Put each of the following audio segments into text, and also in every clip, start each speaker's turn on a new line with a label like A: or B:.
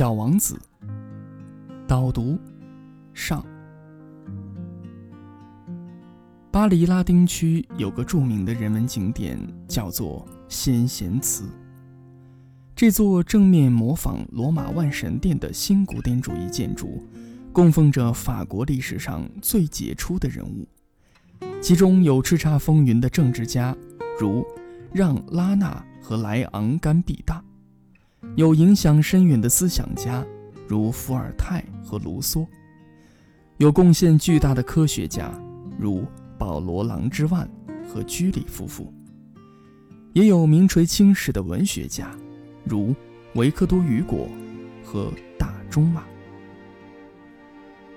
A: 小王子。导读：上。巴黎拉丁区有个著名的人文景点，叫做先贤祠。这座正面模仿罗马万神殿的新古典主义建筑，供奉着法国历史上最杰出的人物，其中有叱咤风云的政治家，如让·拉纳和莱昂·甘必大。有影响深远的思想家，如伏尔泰和卢梭；有贡献巨大的科学家，如保罗·朗之万和居里夫妇；也有名垂青史的文学家，如维克多·雨果和大仲马。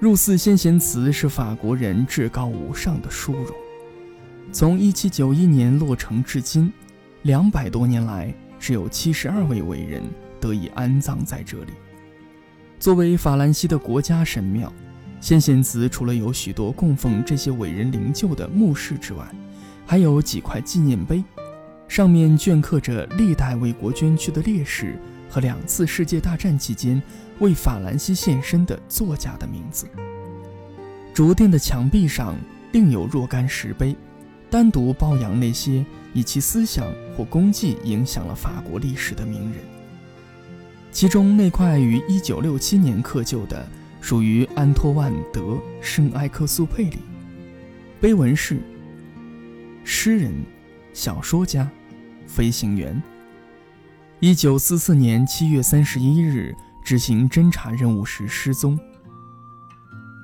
A: 入寺先贤祠是法国人至高无上的殊荣。从1791年落成至今，两百多年来。只有七十二位伟人得以安葬在这里。作为法兰西的国家神庙，先贤祠除了有许多供奉这些伟人灵柩的墓室之外，还有几块纪念碑，上面镌刻着历代为国捐躯的烈士和两次世界大战期间为法兰西献身的作家的名字。主殿的墙壁上另有若干石碑。单独褒扬那些以其思想或功绩影响了法国历史的名人。其中那块于1967年刻就的，属于安托万·德·圣埃克苏佩里。碑文是：诗人、小说家、飞行员。1944年7月31日执行侦察任务时失踪。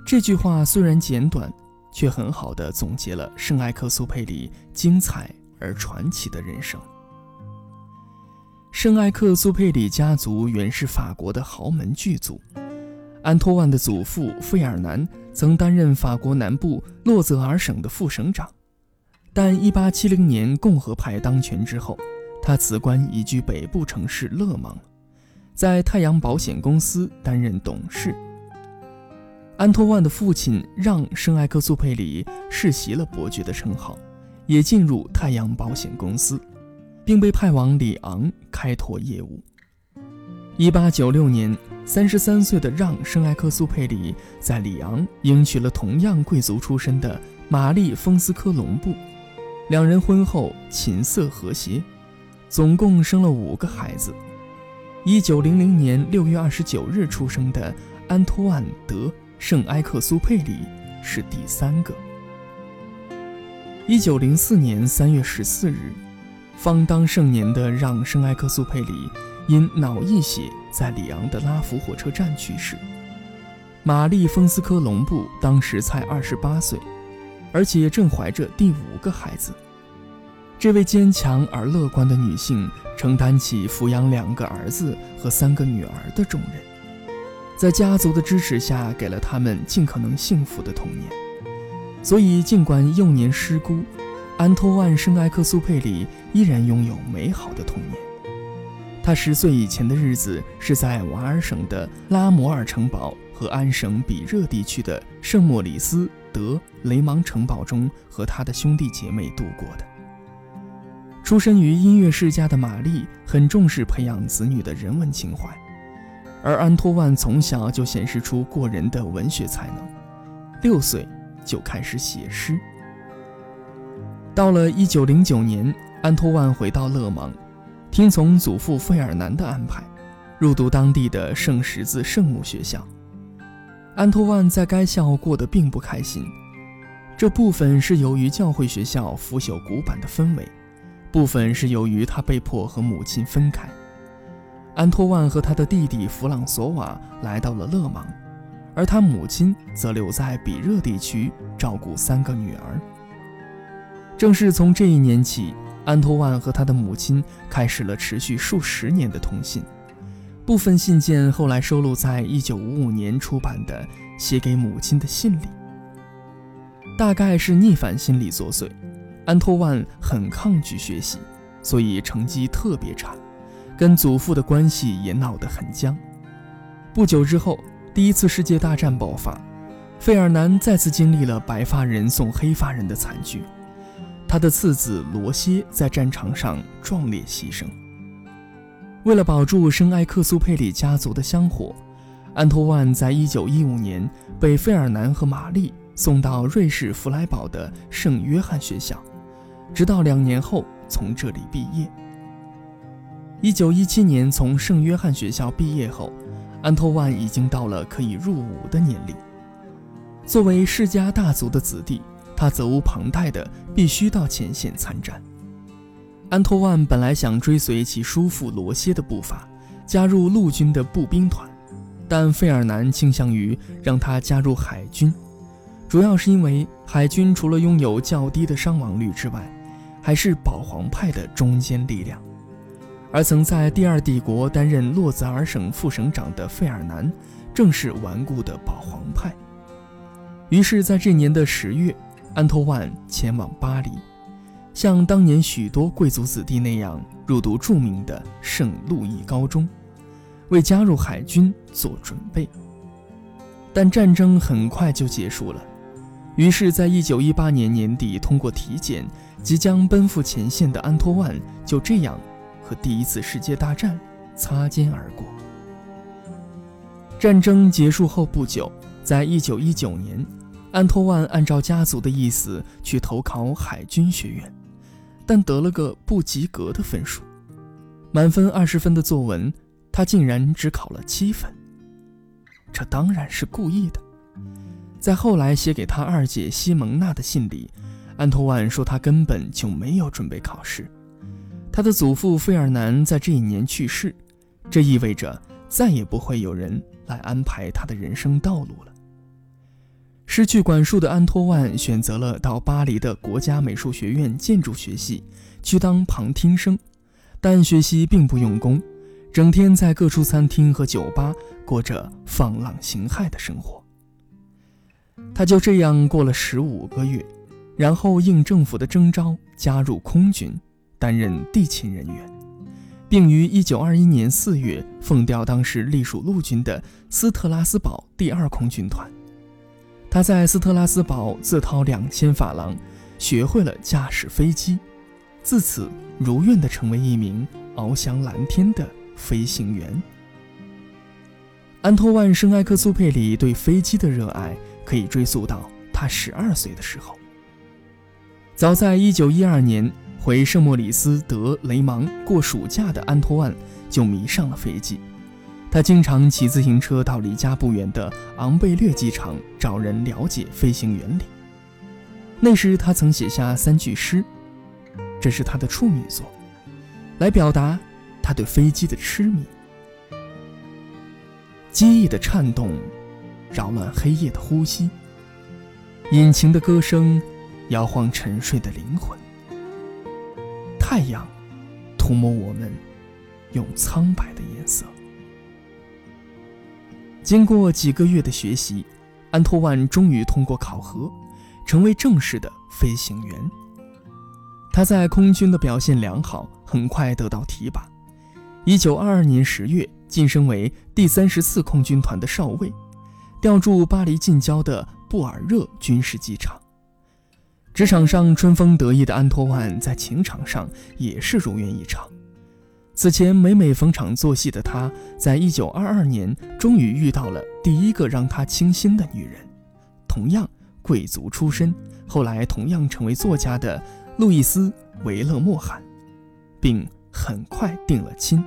A: 这句话虽然简短。却很好的总结了圣埃克苏佩里精彩而传奇的人生。圣埃克苏佩里家族原是法国的豪门巨族，安托万的祖父费尔南曾担任法国南部洛泽尔省的副省长，但1870年共和派当权之后，他辞官移居北部城市勒芒，在太阳保险公司担任董事。安托万的父亲让·圣埃克苏佩里世袭了伯爵的称号，也进入太阳保险公司，并被派往里昂开拓业务。1896年，33岁的让·圣埃克苏佩里在里昂迎娶了同样贵族出身的玛丽·丰斯科隆布，两人婚后琴瑟和谐，总共生了五个孩子。1900年6月29日出生的安托万·德。圣埃克苏佩里是第三个。一九零四年三月十四日，方当盛年的让·圣埃克苏佩里因脑溢血在里昂的拉福火车站去世。玛丽·丰斯科隆布当时才二十八岁，而且正怀着第五个孩子。这位坚强而乐观的女性承担起抚养两个儿子和三个女儿的重任。在家族的支持下，给了他们尽可能幸福的童年。所以，尽管幼年失孤，安托万·圣埃克苏佩里依然拥有美好的童年。他十岁以前的日子是在瓦尔省的拉摩尔城堡和安省比热地区的圣莫里斯德雷芒城堡中和他的兄弟姐妹度过的。出身于音乐世家的玛丽很重视培养子女的人文情怀。而安托万从小就显示出过人的文学才能，六岁就开始写诗。到了一九零九年，安托万回到勒芒，听从祖父费尔南的安排，入读当地的圣十字圣母学校。安托万在该校过得并不开心，这部分是由于教会学校腐朽古板的氛围，部分是由于他被迫和母亲分开。安托万和他的弟弟弗朗索瓦来到了勒芒，而他母亲则留在比热地区照顾三个女儿。正是从这一年起，安托万和他的母亲开始了持续数十年的通信。部分信件后来收录在1955年出版的《写给母亲的信》里。大概是逆反心理作祟，安托万很抗拒学习，所以成绩特别差。跟祖父的关系也闹得很僵。不久之后，第一次世界大战爆发，费尔南再次经历了白发人送黑发人的惨剧，他的次子罗歇在战场上壮烈牺牲。为了保住深埃克苏佩里家族的香火，安托万在1915年被费尔南和玛丽送到瑞士弗莱堡的圣约翰学校，直到两年后从这里毕业。1917年从圣约翰学校毕业后，安托万已经到了可以入伍的年龄。作为世家大族的子弟，他责无旁贷的必须到前线参战。安托万本来想追随其叔父罗歇的步伐，加入陆军的步兵团，但费尔南倾向于让他加入海军，主要是因为海军除了拥有较低的伤亡率之外，还是保皇派的中坚力量。而曾在第二帝国担任洛泽尔省副省长的费尔南，正是顽固的保皇派。于是，在这年的十月，安托万前往巴黎。像当年许多贵族子弟那样入读著名的圣路易高中，为加入海军做准备。但战争很快就结束了，于是，在一九一八年年底通过体检，即将奔赴前线的安托万就这样和第一次世界大战擦肩而过。战争结束后不久，在一九一九年，安托万按照家族的意思去投考海军学院。但得了个不及格的分数，满分二十分的作文，他竟然只考了七分。这当然是故意的。在后来写给他二姐西蒙娜的信里，安托万说他根本就没有准备考试。他的祖父费尔南在这一年去世，这意味着再也不会有人来安排他的人生道路了。失去管束的安托万选择了到巴黎的国家美术学院建筑学系去当旁听生，但学习并不用功，整天在各处餐厅和酒吧过着放浪形骸的生活。他就这样过了十五个月，然后应政府的征召加入空军，担任地勤人员，并于1921年4月奉调当时隶属陆军的斯特拉斯堡第二空军团。他在斯特拉斯堡自掏两千法郎，学会了驾驶飞机，自此如愿地成为一名翱翔蓝天的飞行员。安托万·圣埃克苏佩里对飞机的热爱可以追溯到他十二岁的时候。早在一九一二年回圣莫里斯德雷芒过暑假的安托万就迷上了飞机。他经常骑自行车到离家不远的昂贝略机场找人了解飞行原理。那时他曾写下三句诗，这是他的处女作，来表达他对飞机的痴迷。机翼的颤动，扰乱黑夜的呼吸；引擎的歌声，摇晃沉睡的灵魂。太阳，涂抹我们，用苍白的颜色。经过几个月的学习，安托万终于通过考核，成为正式的飞行员。他在空军的表现良好，很快得到提拔。1922年10月，晋升为第三十四空军团的少尉，调驻巴黎近郊的布尔热军事机场。职场上春风得意的安托万，在情场上也是如愿以偿。此前每每逢场作戏的他，在一九二二年终于遇到了第一个让他倾心的女人，同样贵族出身，后来同样成为作家的路易斯·维勒莫罕，并很快定了亲。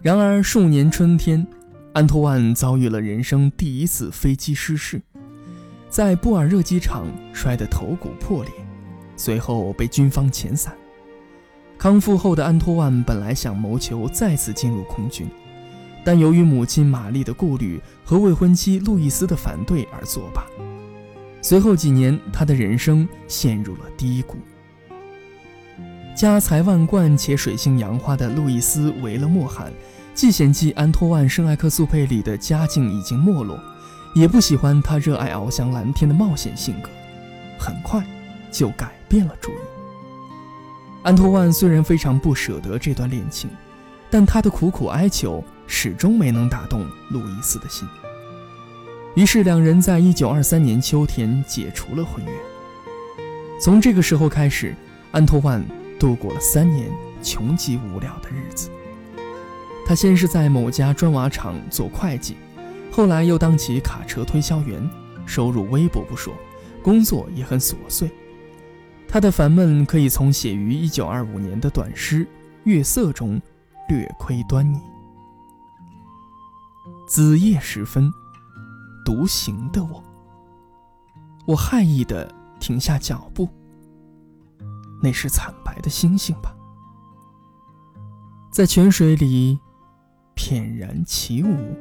A: 然而数年春天，安托万遭遇了人生第一次飞机失事，在布尔热机场摔得头骨破裂，随后被军方遣散。康复后的安托万本来想谋求再次进入空军，但由于母亲玛丽的顾虑和未婚妻路易斯的反对而作罢。随后几年，他的人生陷入了低谷。家财万贯且水性杨花的路易斯·维勒莫罕，既嫌弃安托万·圣埃克苏佩里的家境已经没落，也不喜欢他热爱翱翔蓝天的冒险性格，很快就改变了主意。安托万虽然非常不舍得这段恋情，但他的苦苦哀求始终没能打动路易斯的心。于是，两人在一九二三年秋天解除了婚约。从这个时候开始，安托万度过了三年穷极无聊的日子。他先是在某家砖瓦厂做会计，后来又当起卡车推销员，收入微薄不说，工作也很琐碎。他的烦闷可以从写于1925年的短诗《月色》中略窥端倪。子夜时分，独行的我，我害意地停下脚步。那是惨白的星星吧？在泉水里翩然起舞。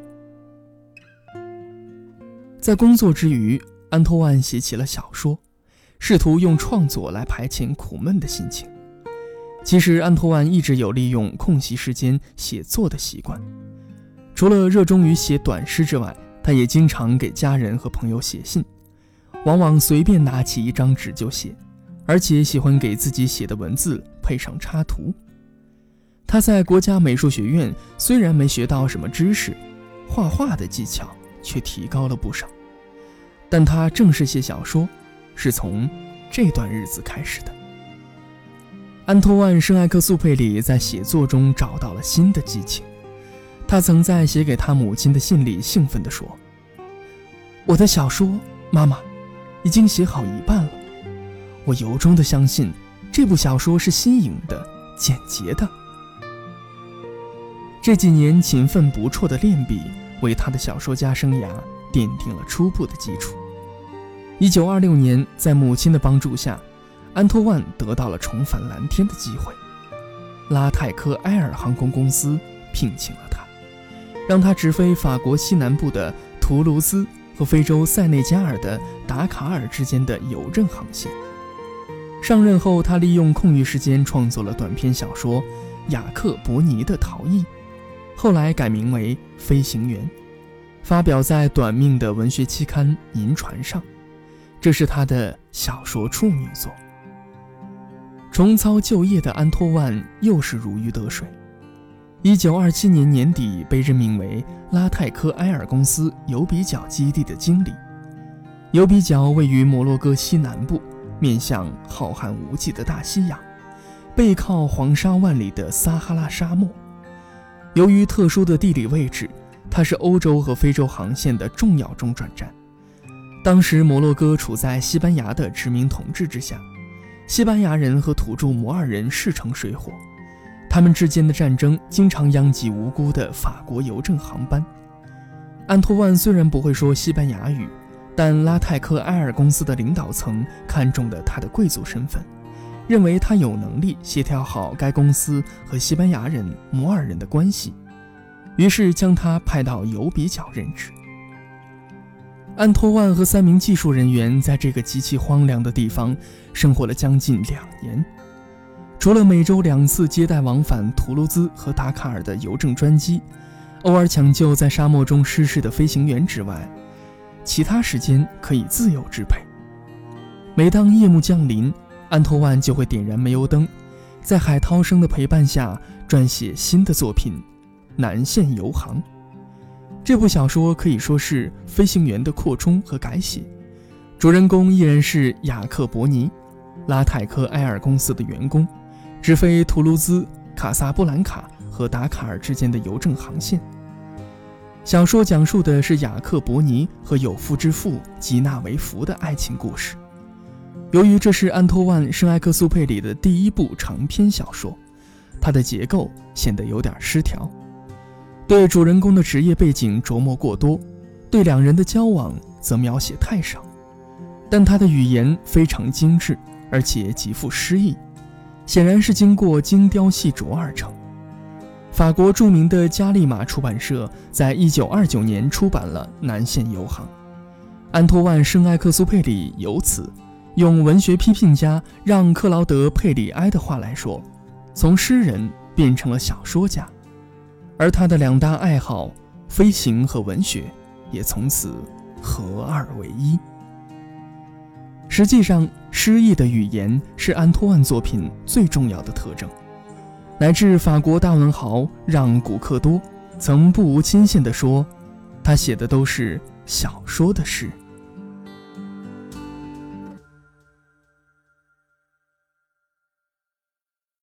A: 在工作之余，安托万写起了小说，试图用创作来排遣苦闷的心情。其实，安托万一直有利用空隙时间写作的习惯。除了热衷于写短诗之外，他也经常给家人和朋友写信，往往随便拿起一张纸就写，而且喜欢给自己写的文字配上插图。他在国家美术学院虽然没学到什么知识，画画的技巧却提高了不少。但他正式写小说，是从这段日子开始的。安托万·圣埃克苏佩里在写作中找到了新的激情。他曾在写给他母亲的信里兴奋地说：“我的小说，妈妈，已经写好一半了。我由衷地相信，这部小说是新颖的、简洁的。这几年勤奋不辍的练笔，为他的小说家生涯奠定了初步的基础。1926年，在母亲的帮助下，安托万得到了重返蓝天的机会。拉泰科埃尔航空公司聘请了他。”让他直飞法国西南部的图卢兹和非洲塞内加尔的达卡尔之间的邮政航线。上任后，他利用空余时间创作了短篇小说《雅克伯尼的逃逸》，后来改名为《飞行员》，发表在短命的文学期刊《银船》上。这是他的小说处女作。重操旧业的安托万又是如鱼得水。一九二七年年底，被任命为拉泰科埃尔公司尤比角基地的经理。尤比角位于摩洛哥西南部，面向浩瀚无际的大西洋，背靠黄沙万里的撒哈拉沙漠。由于特殊的地理位置，它是欧洲和非洲航线的重要中转站。当时，摩洛哥处在西班牙的殖民统治之下，西班牙人和土著摩尔人势成水火。他们之间的战争经常殃及无辜的法国邮政航班。安托万虽然不会说西班牙语，但拉泰克埃尔公司的领导层看中了他的贵族身份，认为他有能力协调好该公司和西班牙人、摩尔人的关系，于是将他派到尤比角任职。安托万和三名技术人员在这个极其荒凉的地方生活了将近两年。除了每周两次接待往返图卢兹和达喀尔的邮政专机，偶尔抢救在沙漠中失事的飞行员之外，其他时间可以自由支配。每当夜幕降临，安托万就会点燃煤油灯，在海涛声的陪伴下撰写新的作品《南线游航》。这部小说可以说是飞行员的扩充和改写，主人公依然是雅克伯尼，拉泰科埃尔公司的员工。直飞图卢兹、卡萨布兰卡和达卡尔之间的邮政航线。小说讲述的是雅克伯尼和有夫之妇吉娜维弗的爱情故事。由于这是安托万·圣埃克苏佩里的第一部长篇小说，它的结构显得有点失调，对主人公的职业背景琢磨过多，对两人的交往则描写太少。但他的语言非常精致，而且极富诗意。显然是经过精雕细琢而成。法国著名的加利玛出版社在一九二九年出版了《南线游航》。安托万·圣埃克苏佩里由此用文学批评家让·克劳德·佩里埃的话来说，从诗人变成了小说家，而他的两大爱好——飞行和文学，也从此合二为一。实际上，诗意的语言是安托万作品最重要的特征，乃至法国大文豪让·古克多曾不无亲信地说，他写的都是小说的诗。